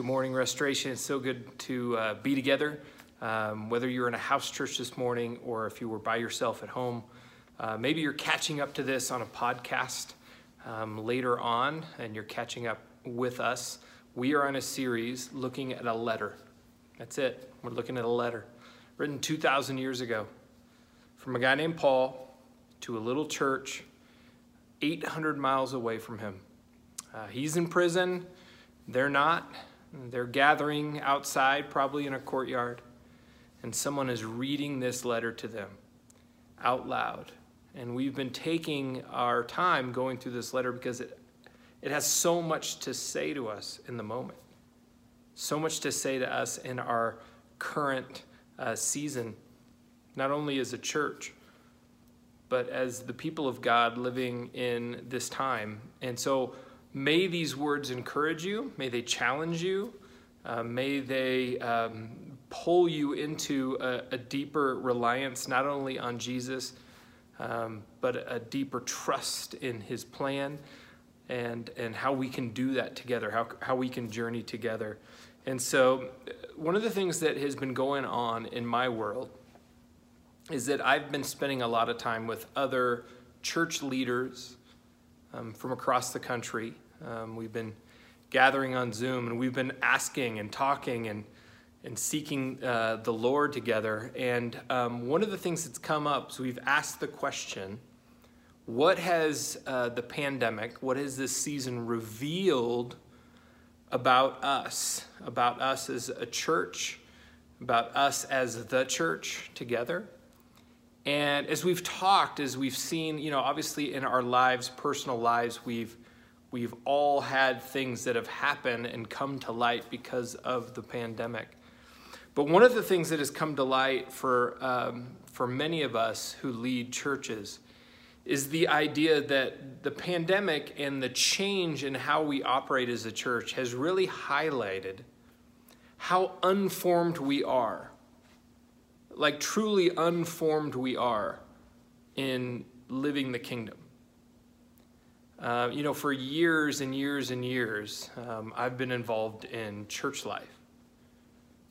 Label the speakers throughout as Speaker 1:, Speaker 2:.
Speaker 1: Good morning, Restoration. It's so good to uh, be together. Um, whether you're in a house church this morning or if you were by yourself at home, uh, maybe you're catching up to this on a podcast um, later on and you're catching up with us. We are on a series looking at a letter. That's it. We're looking at a letter written 2,000 years ago from a guy named Paul to a little church 800 miles away from him. Uh, he's in prison. They're not. They're gathering outside, probably in a courtyard, and someone is reading this letter to them out loud. And we've been taking our time going through this letter because it, it has so much to say to us in the moment, so much to say to us in our current uh, season, not only as a church, but as the people of God living in this time. And so, May these words encourage you. May they challenge you. Uh, may they um, pull you into a, a, deeper reliance, not only on Jesus, um, but a deeper trust in his plan and, and how we can do that together, how, how we can journey together. And so, one of the things that has been going on in my world is that I've been spending a lot of time with other church leaders um, from across the country. Um, we've been gathering on Zoom and we've been asking and talking and, and seeking uh, the Lord together. And um, one of the things that's come up, so we've asked the question what has uh, the pandemic, what has this season revealed about us, about us as a church, about us as the church together? And as we've talked, as we've seen, you know, obviously in our lives, personal lives, we've we've all had things that have happened and come to light because of the pandemic. But one of the things that has come to light for um, for many of us who lead churches is the idea that the pandemic and the change in how we operate as a church has really highlighted how unformed we are like truly unformed we are in living the kingdom. Uh, you know, for years and years and years, um, I've been involved in church life,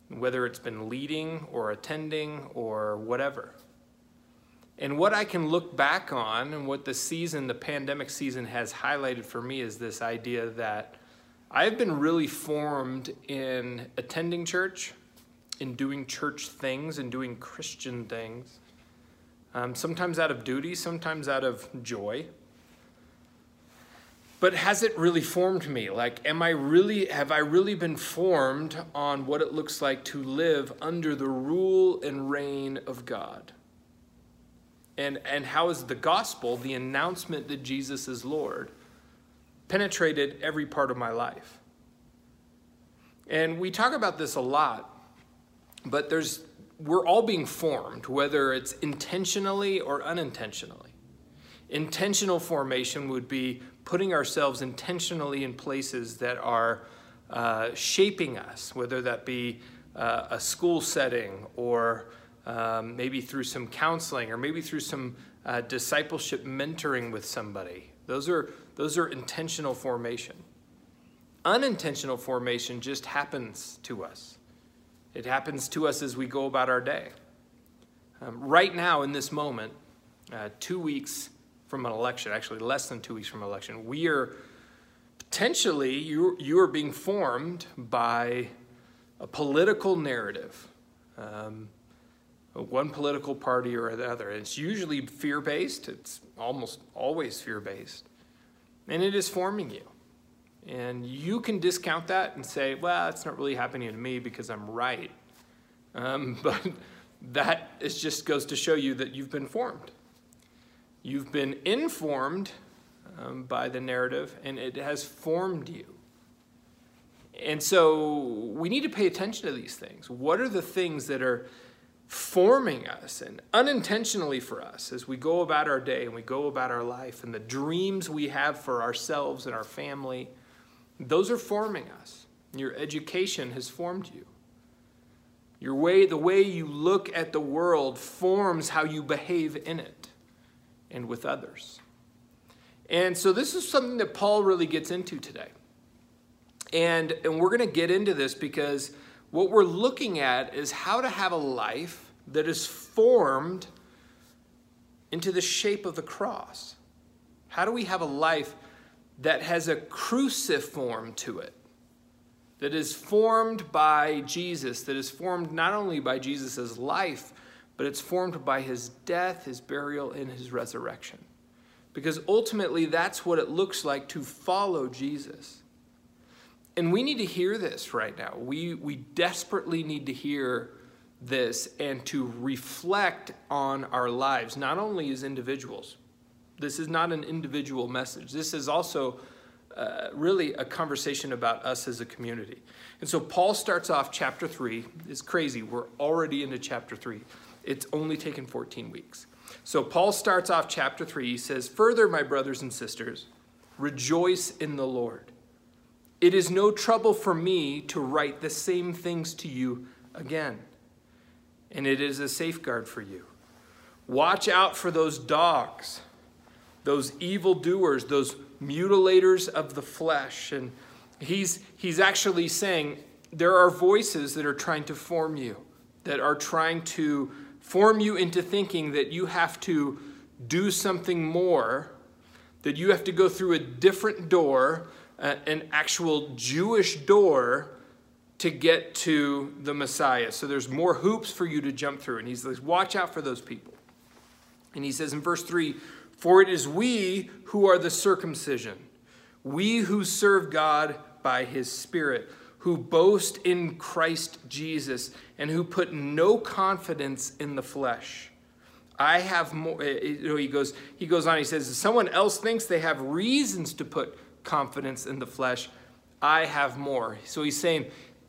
Speaker 1: whether it's been leading or attending or whatever. And what I can look back on and what the season, the pandemic season, has highlighted for me is this idea that I've been really formed in attending church, in doing church things and doing Christian things, um, sometimes out of duty, sometimes out of joy. But has it really formed me? Like, am I really, have I really been formed on what it looks like to live under the rule and reign of God? And, and how has the gospel, the announcement that Jesus is Lord, penetrated every part of my life? And we talk about this a lot but there's we're all being formed, whether it's intentionally or unintentionally. Intentional formation would be putting ourselves intentionally in places that are uh, shaping us, whether that be uh, a school setting or um, maybe through some counseling or maybe through some uh, discipleship mentoring with somebody. Those are, those are intentional formation. Unintentional formation just happens to us. It happens to us as we go about our day. Um, right now, in this moment, uh, two weeks from an election, actually less than two weeks from an election, we are potentially, you, you are being formed by a political narrative, um, one political party or another. It's usually fear based, it's almost always fear based, and it is forming you. And you can discount that and say, well, it's not really happening to me because I'm right. Um, but that is just goes to show you that you've been formed. You've been informed um, by the narrative, and it has formed you. And so we need to pay attention to these things. What are the things that are forming us and unintentionally for us as we go about our day and we go about our life and the dreams we have for ourselves and our family? Those are forming us. Your education has formed you. Your way, the way you look at the world forms how you behave in it and with others. And so this is something that Paul really gets into today. And, and we're going to get into this because what we're looking at is how to have a life that is formed into the shape of the cross. How do we have a life that has a cruciform to it? That is formed by Jesus, that is formed not only by Jesus' life, but it's formed by his death, his burial, and his resurrection. Because ultimately, that's what it looks like to follow Jesus. And we need to hear this right now. We, we desperately need to hear this and to reflect on our lives, not only as individuals. This is not an individual message. This is also uh, really a conversation about us as a community. And so Paul starts off chapter 3. It's crazy. We're already into chapter 3. It's only taken 14 weeks. So Paul starts off chapter 3. He says, Further, my brothers and sisters, rejoice in the Lord. It is no trouble for me to write the same things to you again, and it is a safeguard for you. Watch out for those dogs, those evil doers, those mutilators of the flesh. And he's, he's actually saying there are voices that are trying to form you, that are trying to form you into thinking that you have to do something more, that you have to go through a different door, uh, an actual Jewish door, to get to the Messiah. So there's more hoops for you to jump through. And he's like, watch out for those people. And he says in verse 3 For it is we who are the circumcision, we who serve God by his Spirit who boast in Christ Jesus and who put no confidence in the flesh. I have more, eh, eh, you know, he goes, he goes on, he says, If someone else thinks they have reasons to put confidence in the flesh. I have more. So he's saying,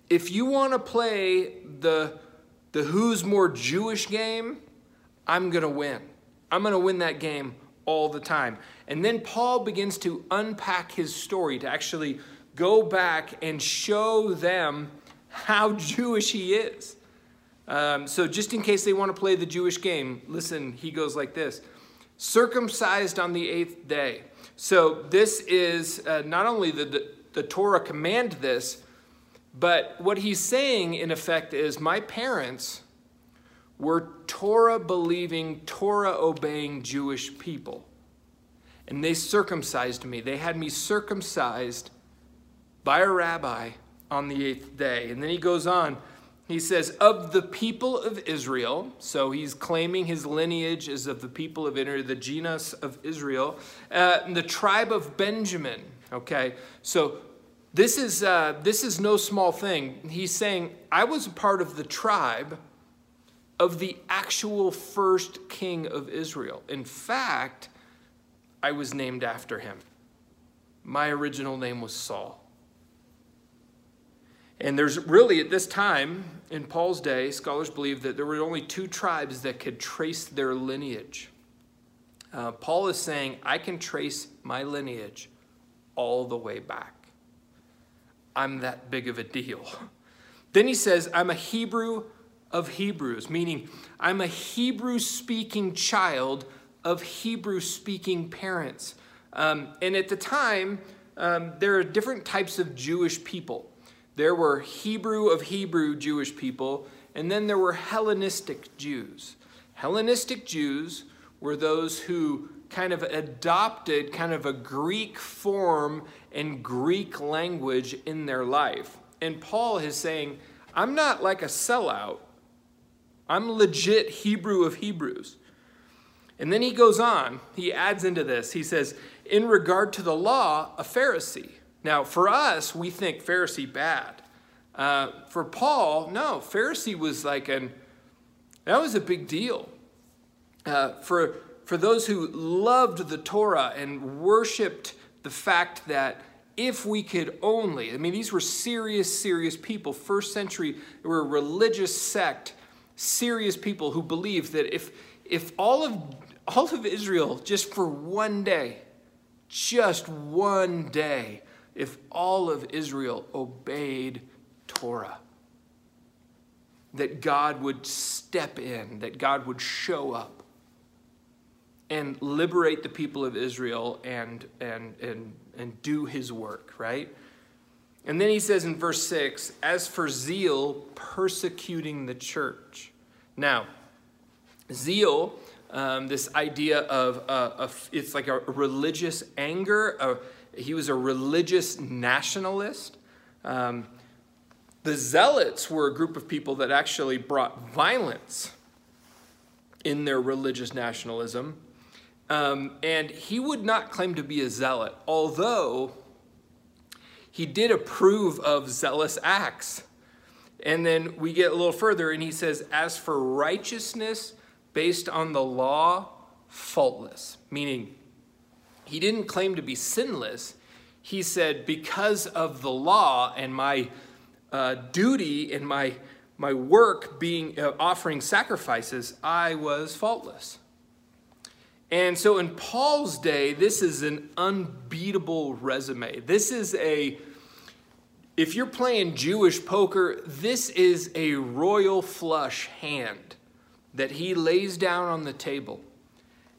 Speaker 1: if you want to play the, the who's more Jewish game, I'm going to win. I'm going to win that game all the time. And then Paul begins to unpack his story to actually go back and show them how Jewish he is. Um, so, just in case they want to play the Jewish game, listen, he goes like this circumcised on the eighth day. So, this is uh, not only the, the, the Torah command this, but what he's saying in effect is my parents were Torah believing, Torah obeying Jewish people. And they circumcised me. They had me circumcised by a rabbi on the eighth day. And then he goes on. He says, Of the people of Israel, so he's claiming his lineage is of the people of Israel, the genus of Israel, uh, the tribe of Benjamin. Okay, so this is, uh, this is no small thing. He's saying, I was a part of the tribe of the actual first king of Israel. In fact, I was named after him. My original name was Saul. And there's really, at this time, in Paul's day, scholars believe that there were only two tribes that could trace their lineage. Uh, Paul is saying, I can trace my lineage all the way back. I'm that big of a deal. Then he says, I'm a Hebrew of Hebrews, meaning I'm a Hebrew speaking child of Hebrew speaking parents. Um, and at the time, um, there are different types of Jewish people. There were Hebrew of Hebrew Jewish people, and then there were Hellenistic Jews. Hellenistic Jews were those who kind of adopted kind of a Greek form and Greek language in their life. And Paul is saying, I'm not like a sellout. I'm legit Hebrew of Hebrews. And then he goes on, he adds into this. He says, in regard to the law, a Pharisee. Now, for us, we think Pharisee bad. Uh, for Paul, no, Pharisee was like an, that was a big deal. Uh, for, for those who loved the Torah and worshiped the fact that if we could only, I mean, these were serious, serious people. First century, they were a religious sect, serious people who believed that if, if all of, all of Israel, just for one day, just one day, if all of Israel obeyed Torah, that God would step in, that God would show up and liberate the people of Israel and, and, and, and do his work, right? And then he says in verse 6 as for zeal, persecuting the church. Now, zeal, um, this idea of, uh, it's like a religious anger. he was a religious nationalist. Um, the zealots were a group of people that actually brought violence in their religious nationalism. Um, and he would not claim to be a zealot, although he did approve of zealous acts. And then we get a little further, and he says, As for righteousness based on the law, faultless. Meaning, he didn't claim to be sinless. He said, Because of the law and my uh, duty and my, my work being uh, offering sacrifices, I was faultless. And so in Paul's day, this is an unbeatable resume. This is a if you're playing Jewish poker, this is a royal flush hand that he lays down on the table.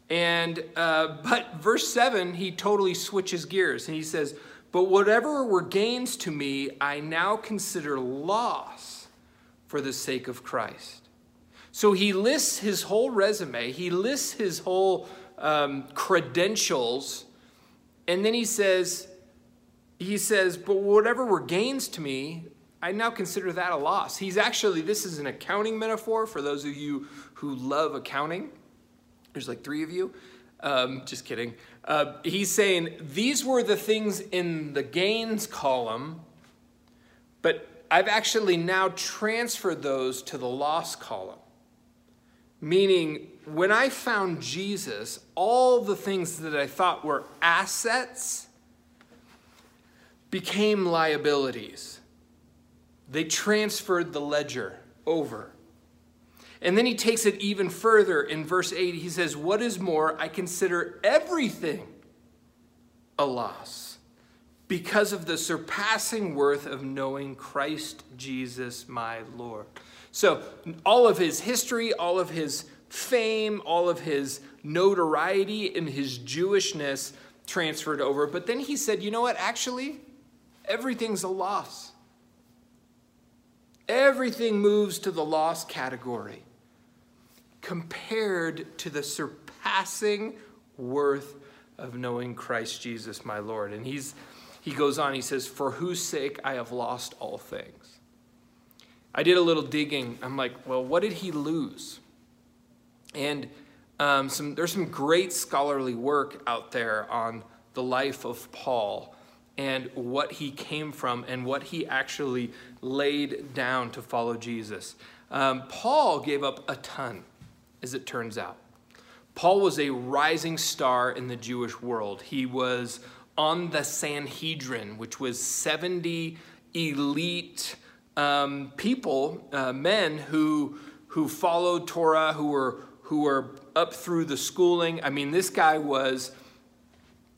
Speaker 1: And uh, but verse seven, he totally switches gears and he says, "But whatever were gains to me, I now consider loss for the sake of Christ." So he lists his whole resume. He lists his whole um, credentials, and then he says, he says, But whatever were gains to me, I now consider that a loss. He's actually, this is an accounting metaphor for those of you who love accounting. There's like three of you. Um, just kidding. Uh, he's saying these were the things in the gains column, but I've actually now transferred those to the loss column. Meaning, when I found Jesus, all the things that I thought were assets became liabilities. They transferred the ledger over. And then he takes it even further in verse 8. He says, What is more, I consider everything a loss because of the surpassing worth of knowing Christ Jesus my Lord. So, all of his history, all of his fame, all of his notoriety, and his Jewishness transferred over. But then he said, You know what? Actually, everything's a loss. Everything moves to the loss category compared to the surpassing worth of knowing Christ Jesus my Lord. And he's he goes on, he says, For whose sake I have lost all things. I did a little digging. I'm like, well, what did he lose? And um, some, there's some great scholarly work out there on the life of Paul and what he came from and what he actually laid down to follow Jesus. Um, Paul gave up a ton, as it turns out. Paul was a rising star in the Jewish world. He was on the Sanhedrin, which was 70 elite um, people, uh, men who, who followed Torah, who were, who were up through the schooling. I mean, this guy was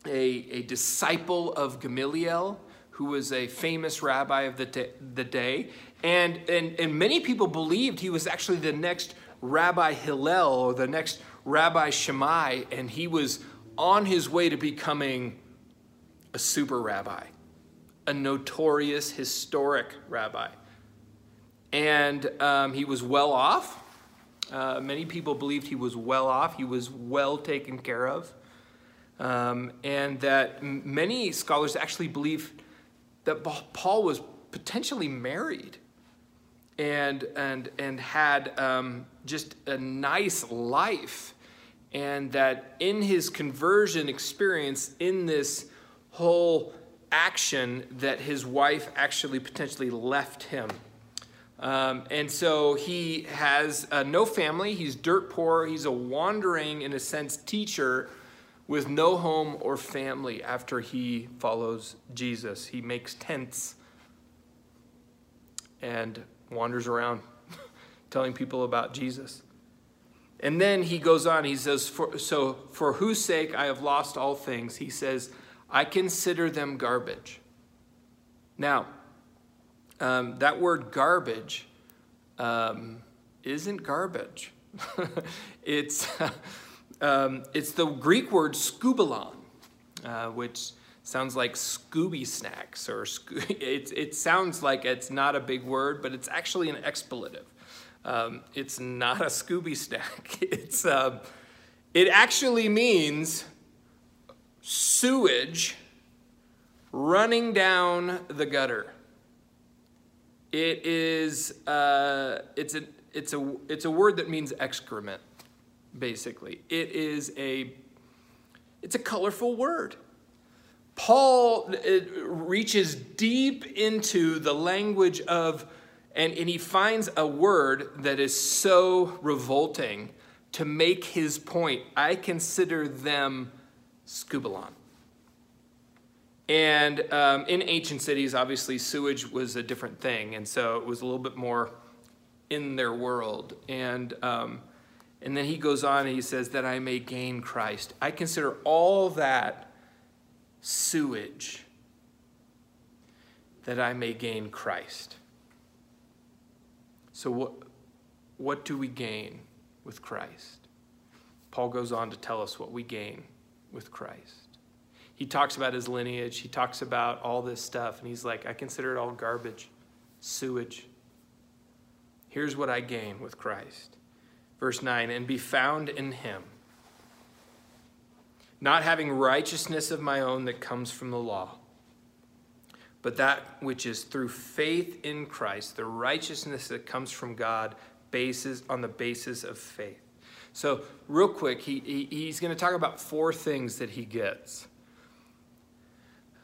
Speaker 1: a, a disciple of Gamaliel, who was a famous rabbi of the, the day. And, and, and many people believed he was actually the next Rabbi Hillel or the next Rabbi Shammai, and he was on his way to becoming a super rabbi, a notorious historic rabbi. And um, he was well off. Uh, many people believed he was well off, he was well taken care of. Um, and that many scholars actually believe that Paul was potentially married and, and, and had um, just a nice life. And that in his conversion experience, in this whole action, that his wife actually potentially left him. Um, and so he has uh, no family. He's dirt poor. He's a wandering, in a sense, teacher with no home or family after he follows Jesus. He makes tents and wanders around telling people about Jesus. And then he goes on, he says, for, So, for whose sake I have lost all things, he says, I consider them garbage. Now, um, that word garbage um, isn't garbage. it's. Um, it's the Greek word skubalon, uh, which Sounds like Scooby snacks, or it, it sounds like it's not a big word, but it's actually an expletive. Um, it's not a Scooby snack. It's, uh, it actually means sewage running down the gutter. It is, uh, it's, a, it's, a, it's a word that means excrement, basically. It is a, it's a colorful word. Paul reaches deep into the language of, and, and he finds a word that is so revolting to make his point. I consider them skubalon. And um, in ancient cities, obviously, sewage was a different thing. And so it was a little bit more in their world. And, um, and then he goes on and he says, That I may gain Christ. I consider all that sewage that I may gain Christ. So, what, what do we gain with Christ? Paul goes on to tell us what we gain with Christ. He talks about his lineage, he talks about all this stuff, and he's like, I consider it all garbage, sewage. Here's what I gain with Christ. Verse 9, and be found in him not having righteousness of my own that comes from the law, but that which is through faith in Christ, the righteousness that comes from God, bases on the basis of faith. So, real quick, he, he he's going to talk about four things that he gets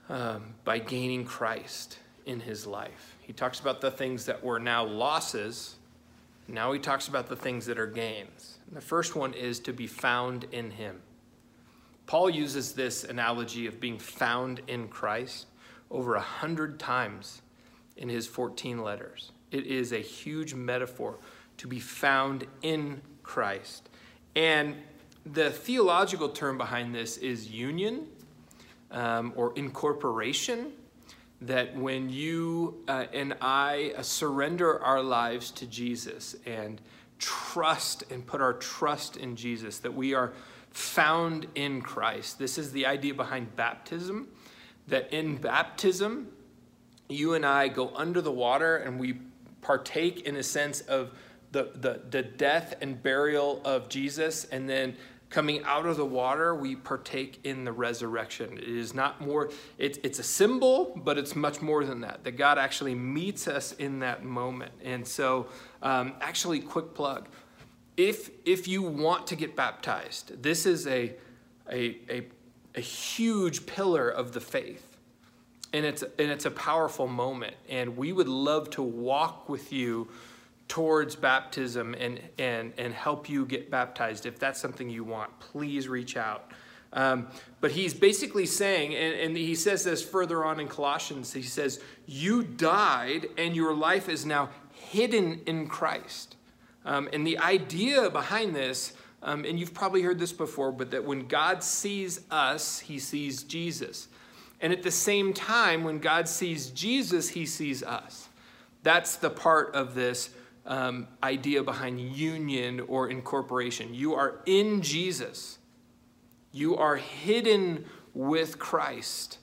Speaker 1: um, by gaining Christ in his life. He talks about the things that were now losses. Now he talks about the things that are gains. And the first one is to be found in him. Paul uses this analogy of being found in Christ over a hundred times in his 14 letters. It is a huge metaphor to be found in Christ. And the theological term behind this is union um, or incorporation. That when you uh, and I uh, surrender our lives to Jesus and trust and put our trust in Jesus, that we are found in Christ. This is the idea behind baptism that in baptism, you and I go under the water and we partake, in a sense, of the, the, the death and burial of Jesus, and then coming out of the water, we partake in the resurrection. It is not more, it's, it's a symbol, but it's much more than that. That God actually meets us in that moment. And so, um, actually, quick plug if, if you want to get baptized, this is a, a, a, a huge pillar of the faith. And it's, and it's a powerful moment. And we would love to walk with you towards baptism and, and, and help you get baptized. If that's something you want, please reach out. Um, but he's basically saying, and, and, he says this further on in Colossians, he says, You died, and your life is now hidden in Christ. Um, and the idea behind this, um, and you've probably heard this before, but that when God sees us, he sees Jesus. And at the same time, when God sees Jesus, he sees us. That's the part of this um, idea behind union or incorporation. You are in Jesus, you are hidden with Christ.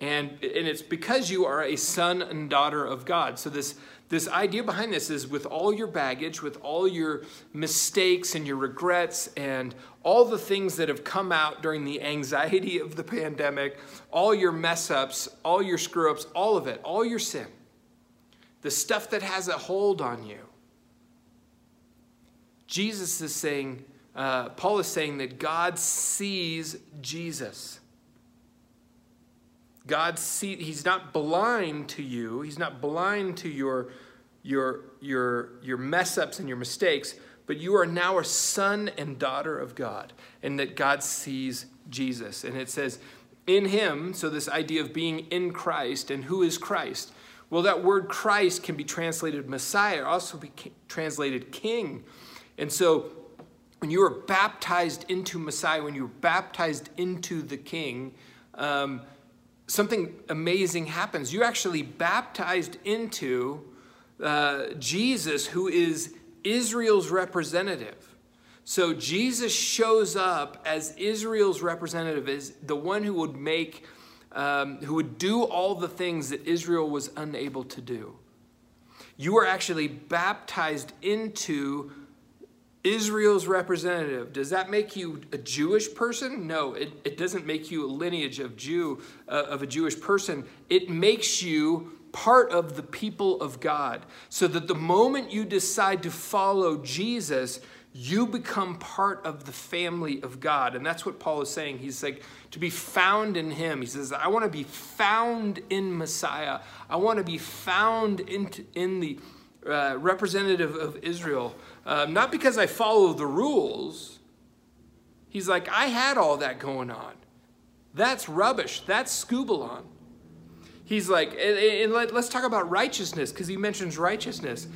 Speaker 1: And, and it's because you are a son and daughter of God. So, this this idea behind this is with all your baggage, with all your mistakes and your regrets, and all the things that have come out during the anxiety of the pandemic, all your mess ups, all your screw ups, all of it, all your sin, the stuff that has a hold on you. Jesus is saying, uh, Paul is saying that God sees Jesus. God see he's not blind to you. He's not blind to your your your your mess ups and your mistakes, but you are now a son and daughter of God and that God sees Jesus. And it says in him, so this idea of being in Christ and who is Christ? Well, that word Christ can be translated Messiah, also be translated king. And so when you are baptized into Messiah, when you're baptized into the king, um, something amazing happens. You're actually baptized into uh, Jesus, who is Israel's representative. So Jesus shows up as Israel's representative, as the one who would make um, who would do all the things that Israel was unable to do. You are actually baptized into Israel's representative. Does that make you a Jewish person? No, it, it doesn't make you a lineage of Jew uh, of a Jewish person. It makes you part of the people of God. So that the moment you decide to follow Jesus, you become part of the family of God. And that's what Paul is saying. He's like, to be found in him. He says, I want to be found in Messiah. I want to be found in, in the uh, representative of Israel. Uh, not because I follow the rules. He's like, I had all that going on. That's rubbish. That's skubalon. He's like, and, and let, let's talk about righteousness because he mentions righteousness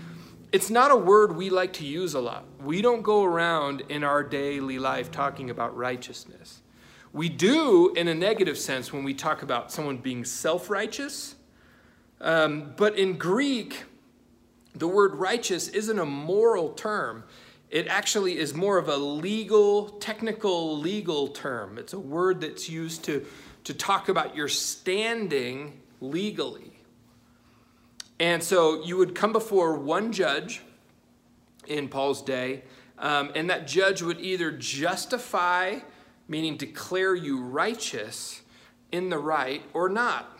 Speaker 1: it's not a word we like to use a lot. We don't go around in our daily life talking about righteousness. We do in a negative sense when we talk about someone being self righteous. Um, but in Greek, the word righteous isn't a moral term. It actually is more of a legal, technical, legal term. It's a word that's used to, to talk about your standing legally. And so you would come before one judge in Paul's day, um, and that judge would either justify, meaning declare you righteous in the right, or not.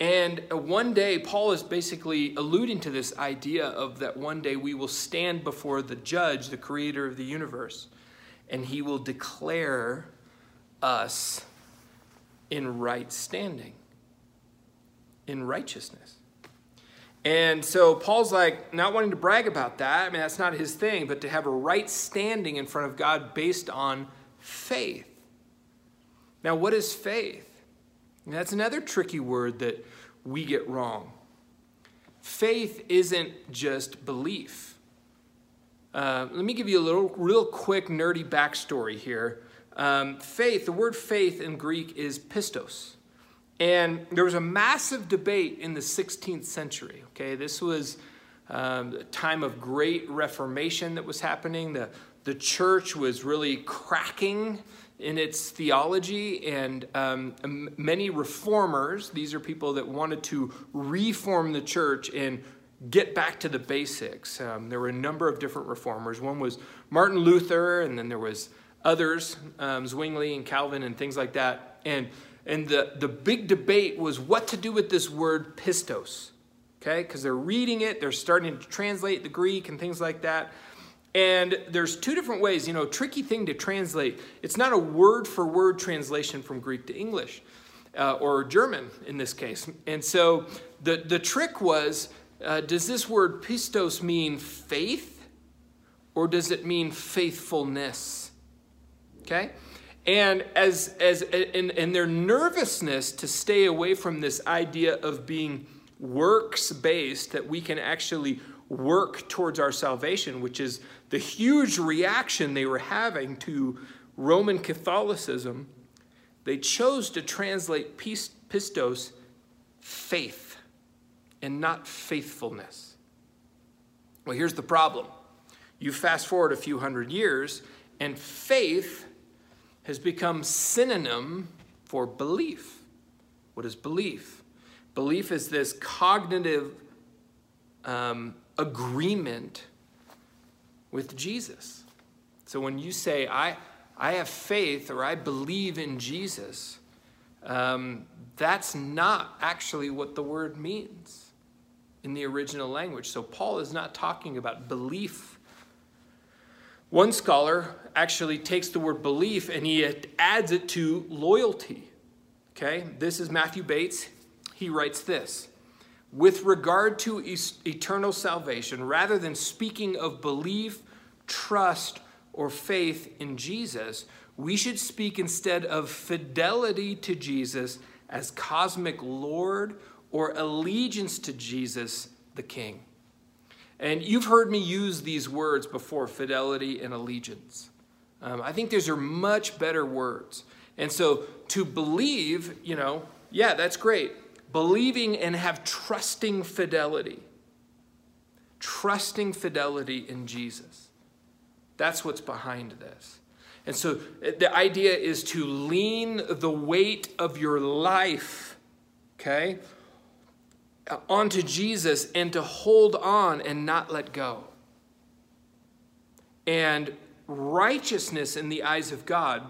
Speaker 1: And uh, one day, Paul is basically alluding to this idea of that one day we will stand before the judge, the creator of the universe, and he will declare us in right standing, in righteousness. And so Paul's like, not wanting to brag about that. I mean, that's not his thing, but to have a right standing in front of God based on faith. Now, what is faith? And that's another tricky word that we get wrong. Faith isn't just belief. Uh, let me give you a little, real quick, nerdy backstory here. Um, faith, the word faith in Greek is pistos. And there was a massive debate in the 16th century. Okay, this was um, a time of great reformation that was happening. The, the church was really cracking in its theology, and um, many reformers, these are people that wanted to reform the church and get back to the basics. Um, there were a number of different reformers. One was Martin Luther, and then there was others, um, Zwingli and Calvin and things like that. And and the, the big debate was what to do with this word pistos, okay? Because they're reading it, they're starting to translate the Greek and things like that. And there's two different ways, you know, tricky thing to translate. It's not a word for word translation from Greek to English uh, or German in this case. And so the, the trick was uh, does this word pistos mean faith or does it mean faithfulness? Okay? And as, as in, in their nervousness to stay away from this idea of being works based, that we can actually work towards our salvation, which is the huge reaction they were having to Roman Catholicism, they chose to translate pistos faith and not faithfulness. Well, here's the problem. You fast forward a few hundred years, and faith has become synonym for belief. What is belief? Belief is this cognitive um, agreement with Jesus. So when you say, I, I have faith or I believe in Jesus, um, that's not actually what the word means in the original language. So Paul is not talking about belief one scholar actually takes the word belief and he adds it to loyalty. Okay, this is Matthew Bates. He writes this With regard to eternal salvation, rather than speaking of belief, trust, or faith in Jesus, we should speak instead of fidelity to Jesus as cosmic Lord or allegiance to Jesus the King. And you've heard me use these words before fidelity and allegiance. Um, I think these are much better words. And so to believe, you know, yeah, that's great. Believing and have trusting fidelity. Trusting fidelity in Jesus. That's what's behind this. And so eh, the idea is to lean the weight of your life, okay, uh, onto Jesus and to hold on and not let go. And righteousness in the eyes of God,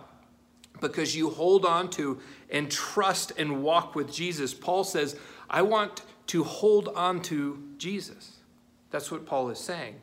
Speaker 1: because you hold on to and trust and walk with Jesus. Paul says, I want to hold on to Jesus. That's what Paul is saying.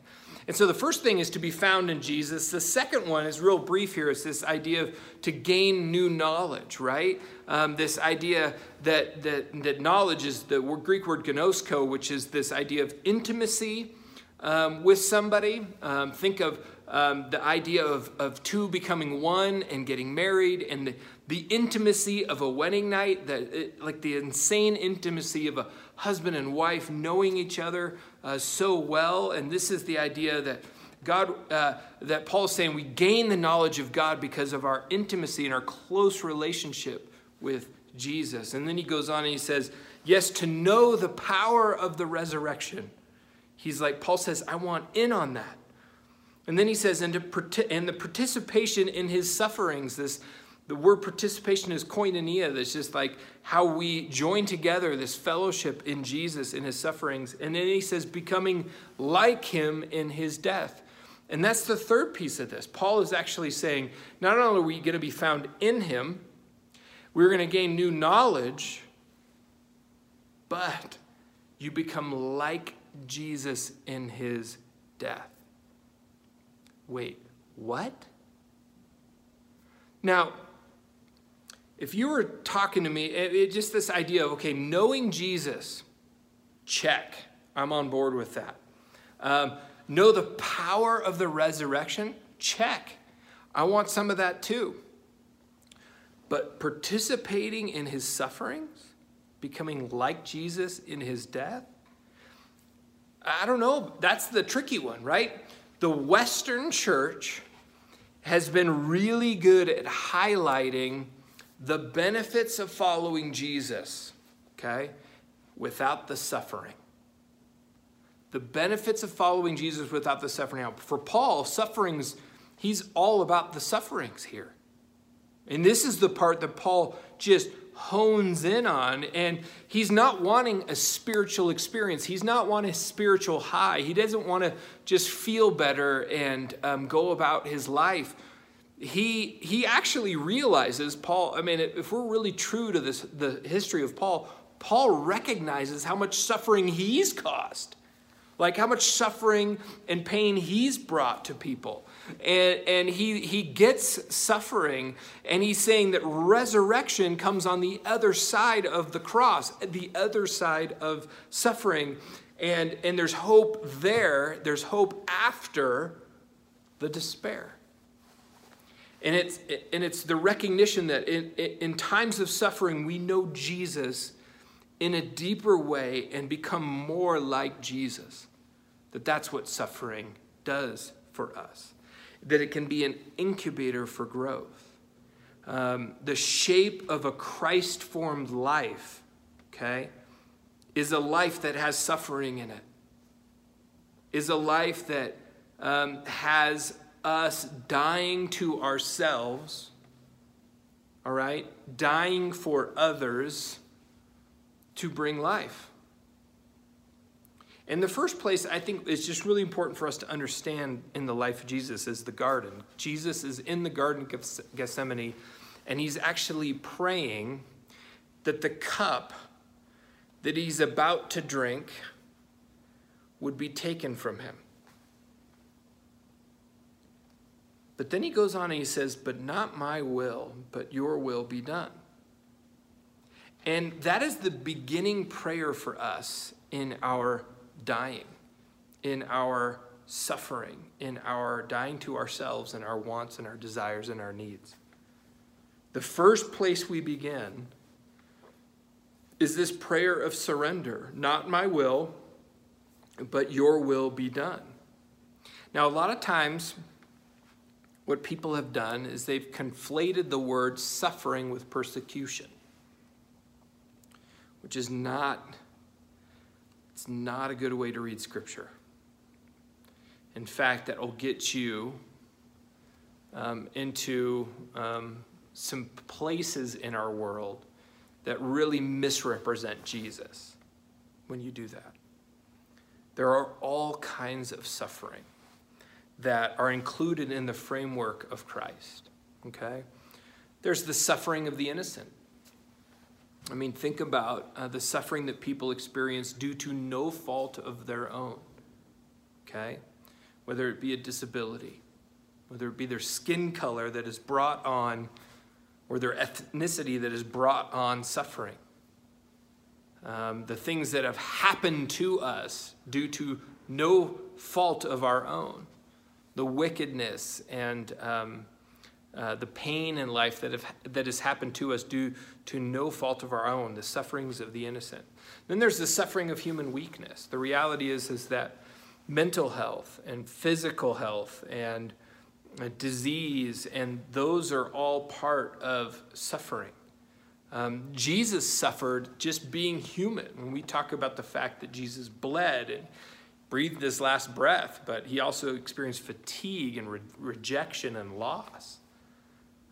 Speaker 1: And so the first thing is to be found in Jesus. The second one is real brief here. It's this idea of to gain new knowledge, right? Um, this idea that, that, that knowledge is the Greek word gnosko, which is this idea of intimacy um, with somebody. Um, think of um, the idea of, of two becoming one and getting married and the, the intimacy of a wedding night, that it, like the insane intimacy of a husband and wife knowing each other uh, so well. And this is the idea that God, uh, that Paul is saying we gain the knowledge of God because of our intimacy and our close relationship with Jesus. And then he goes on and he says, Yes, to know the power of the resurrection. He's like, Paul says, I want in on that. And then he says, and, to, and the participation in his sufferings, this the word participation is koinonia. That's just like how we join together this fellowship in Jesus in his sufferings. And then he says, becoming like him in his death. And that's the third piece of this. Paul is actually saying, not only are we going to be found in him, we're going to gain new knowledge, but you become like Jesus in his death. Wait, what? Now, if you were talking to me, it, it, just this idea of, okay, knowing Jesus, check. I'm on board with that. Um, know the power of the resurrection, check. I want some of that too. But participating in his sufferings, becoming like Jesus in his death, I don't know. That's the tricky one, right? The Western church has been really good at highlighting the benefits of following Jesus, okay, without the suffering. The benefits of following Jesus without the suffering. Now, for Paul, sufferings, he's all about the sufferings here. And this is the part that Paul just hones in on. And he's not wanting a spiritual experience, he's not wanting a spiritual high. He doesn't want to just feel better and um, go about his life he he actually realizes paul i mean if we're really true to this the history of paul paul recognizes how much suffering he's caused like how much suffering and pain he's brought to people. And, and he, he gets suffering and he's saying that resurrection comes on the other side of the cross the other side of suffering. And and there's hope there. There's hope after the despair. And it's, and it's the recognition that in, in times of suffering, we know Jesus in a deeper way and become more like Jesus. That that's what suffering does for us. That it can be an incubator for growth. Um, the shape of a Christ formed life, okay, is a life that has suffering in it, is a life that um, has us dying to ourselves, all right, dying for others to bring life. In the first place, I think it's just really important for us to understand in the life of Jesus is the garden. Jesus is in the Garden of Gethsemane, and he's actually praying that the cup that he's about to drink would be taken from him. But then he goes on and he says, But not my will, but your will be done. And that is the beginning prayer for us in our dying, in our suffering, in our dying to ourselves and our wants and our desires and our needs. The first place we begin is this prayer of surrender not my will, but your will be done. Now, a lot of times, what people have done is they've conflated the word suffering with persecution, which is not it's not a good way to read scripture. In fact, that will get you um, into um, some places in our world that really misrepresent Jesus when you do that. There are all kinds of suffering that are included in the framework of Christ. Okay? There's the suffering of the innocent. I mean, think about uh, the suffering that people experience due to no fault of their own. Okay? Whether it be a disability, whether it be their skin color that is brought on, or their ethnicity that is brought on suffering. Um, the things that have happened to us due to no fault of our own, the wickedness and um, uh, the pain in life that, have, that has happened to us due to no fault of our own, the sufferings of the innocent. Then there's the suffering of human weakness. The reality is, is that mental health and physical health and uh, disease, and those are all part of suffering. Um, Jesus suffered just being human. When we talk about the fact that Jesus bled and breathed his last breath, but he also experienced fatigue and re- rejection and loss.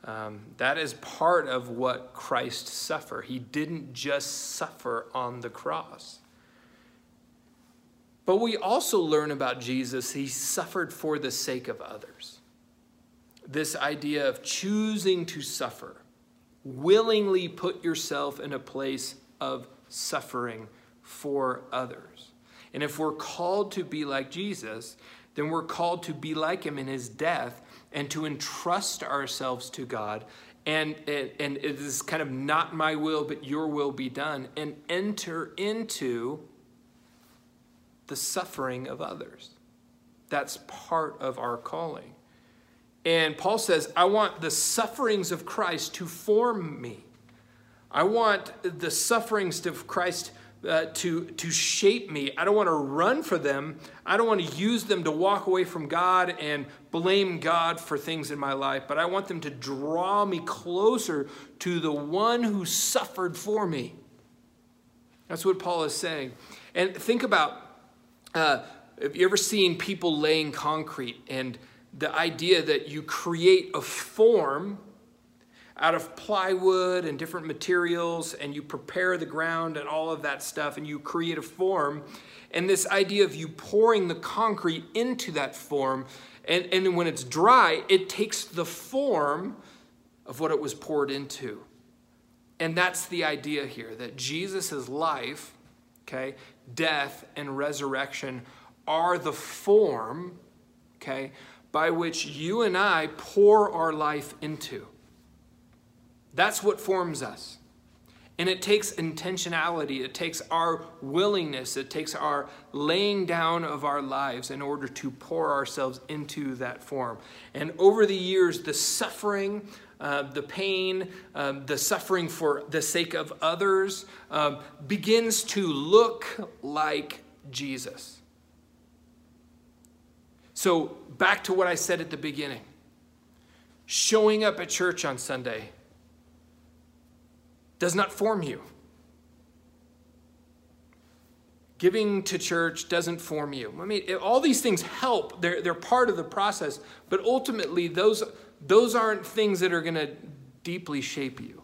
Speaker 1: Um, that is part of what Christ suffered. He didn't just suffer on the cross. But we also learn about Jesus, he suffered for the sake of others. This idea of choosing to suffer, willingly put yourself in a place of suffering for others. And if we're called to be like Jesus, then we're called to be like him in his death and to entrust ourselves to God. And, and, it is kind of not my will, but your will be done, and enter into the suffering of others. That's part of our calling. And Paul says, I want the sufferings of Christ to form me. I want the sufferings of Christ uh, to, to shape me. I don't want to run for them. I don't want to use them to walk away from God and blame God for things in my life, but I want them to draw me closer to the one who suffered for me. That's what Paul is saying. And think about uh, have you ever seen people laying concrete and the idea that you create a form out of plywood and different materials and you prepare the ground and all of that stuff and you create a form. And this idea of you pouring the concrete into that form, and, and when it's dry, it takes the form of what it was poured into. And that's the idea here that Jesus' life, okay, death, and resurrection are the form, okay, by which you and I pour our life into. That's what forms us. And it takes intentionality, it takes our willingness, it takes our laying down of our lives in order to pour ourselves into that form. And over the years, the suffering, uh, the pain, um, the suffering for the sake of others um, begins to look like Jesus. So, back to what I said at the beginning showing up at church on Sunday does not form you. Giving to church doesn't form you. I mean, all these things help. They're, they're part of the process. But ultimately, those, those aren't things that are going to deeply shape you.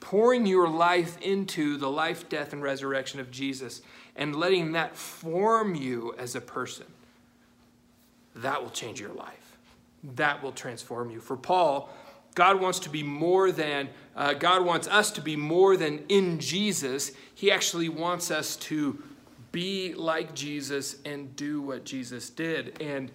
Speaker 1: Pouring your life into the life, death, and resurrection of Jesus and letting that form you as a person, that will change your life. That will transform you. For Paul, God wants to be more than, uh, God wants us to be more than in Jesus. He actually wants us to be like Jesus and do what Jesus did. And,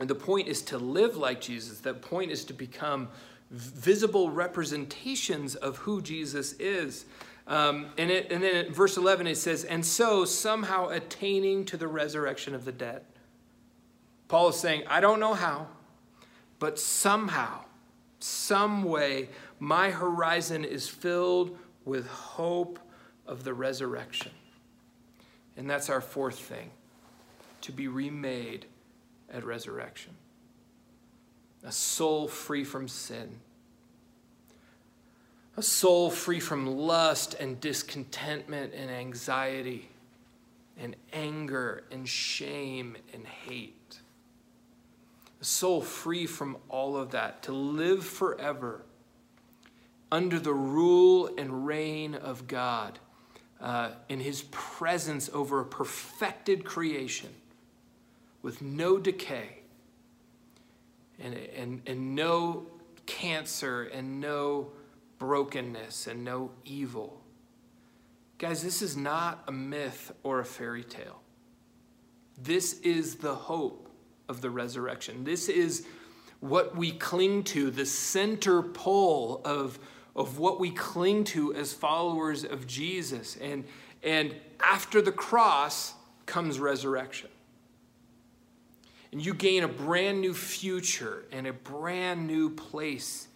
Speaker 1: and the point is to live like Jesus. The point is to become visible representations of who Jesus is. Um, and, it, and then verse 11 it says, and so somehow attaining to the resurrection of the dead. Paul is saying, I don't know how, but somehow some way, my horizon is filled with hope of the resurrection. And that's our fourth thing to be remade at resurrection. A soul free from sin. A soul free from lust and discontentment and anxiety and anger and shame and hate soul free from all of that, to live forever under the rule and reign of God, uh, in his presence over a perfected creation with no decay and, and, and no cancer and no brokenness and no evil. Guys, this is not a myth or a fairy tale. This is the hope of the resurrection. This is what we cling to, the center pole of, of what we cling to as followers of Jesus. And, and after the cross comes resurrection. And you gain a brand new future and a brand new place.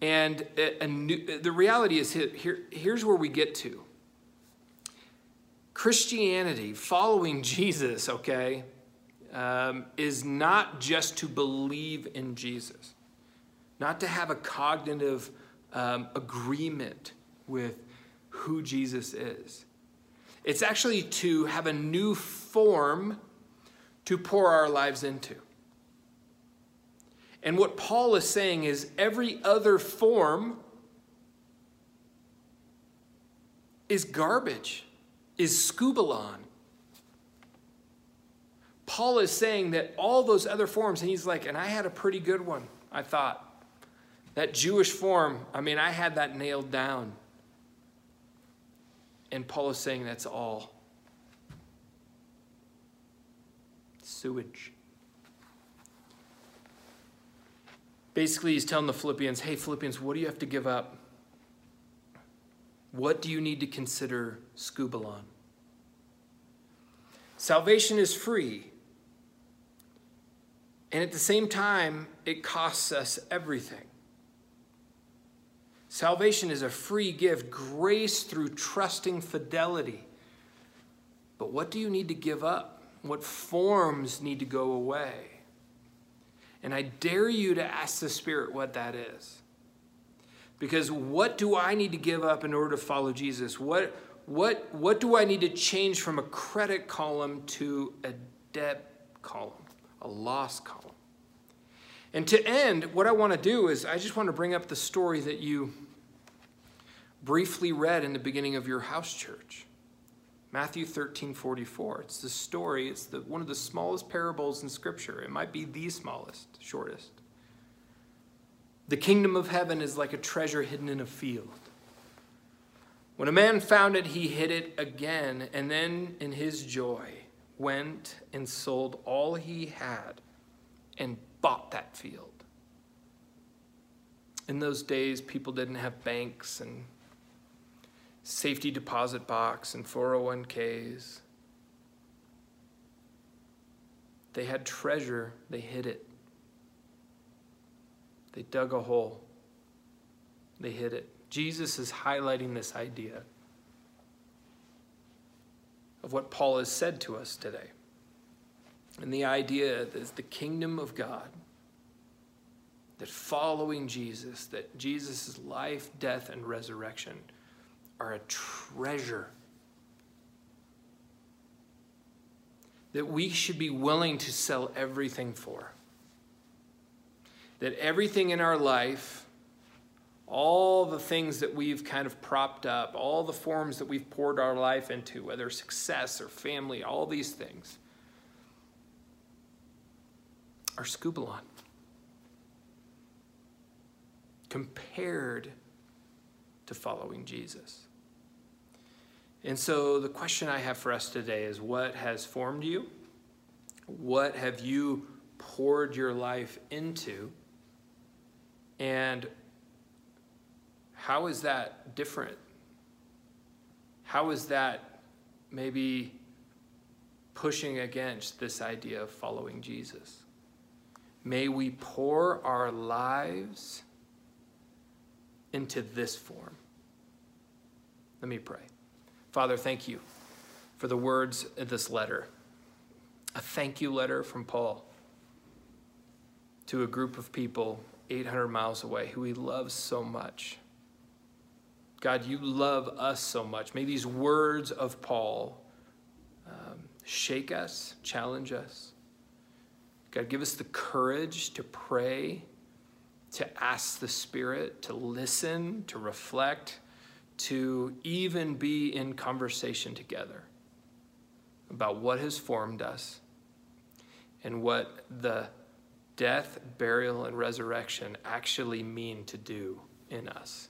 Speaker 1: And a, a new, the reality is here, here's where we get to Christianity, following Jesus, okay, um, is not just to believe in Jesus, not to have a cognitive um, agreement with who Jesus is. It's actually to have a new form to pour our lives into. And what Paul is saying is every other form is garbage, is skubalon. Paul is saying that all those other forms, and he's like, and I had a pretty good one, I thought. That Jewish form, I mean, I had that nailed down. And Paul is saying that's all. Sewage. Basically, he's telling the Philippians, hey, Philippians, what do you have to give up? What do you need to consider skubalon? Salvation is free. And at the same time, it costs us everything. Salvation is a free gift, grace through trusting fidelity. But what do you need to give up? What forms need to go away? And I dare you to ask the Spirit what that is. Because what do I need to give up in order to follow Jesus? What, what, what do I need to change from a credit column to a debt column? A lost column. And to end, what I want to do is I just want to bring up the story that you briefly read in the beginning of your house church. Matthew 13, 44. It's the story, it's the, one of the smallest parables in Scripture. It might be the smallest, shortest. The kingdom of heaven is like a treasure hidden in a field. When a man found it, he hid it again, and then in his joy, went and sold all he had and bought that field. In those days, people didn't have banks and safety deposit box and 401ks. They had treasure, they hid it. They dug a hole, they hid it. Jesus is highlighting this idea of what Paul has said to us today. And the idea is the kingdom of God, that following Jesus, that Jesus' life, death, and resurrection are a treasure. That we should be willing to sell everything for. That everything in our life all the things that we've kind of propped up, all the forms that we've poured our life into, whether success or family, all these things, are skubalon compared to following Jesus. And so the question I have for us today is what has formed you? What have you poured your life into? And how is that different? How is that maybe pushing against this idea of following Jesus? May we pour our lives into this form. Let me pray. Father, thank you for the words of this letter. A thank you letter from Paul to a group of people 800 miles away who he loves so much. God, you love us so much. May these words of Paul um, shake us, challenge us. God, give us the courage to pray, to ask the Spirit, to listen, to reflect, to even be in conversation together about what has formed us and what the death, burial, and resurrection actually mean to do in us.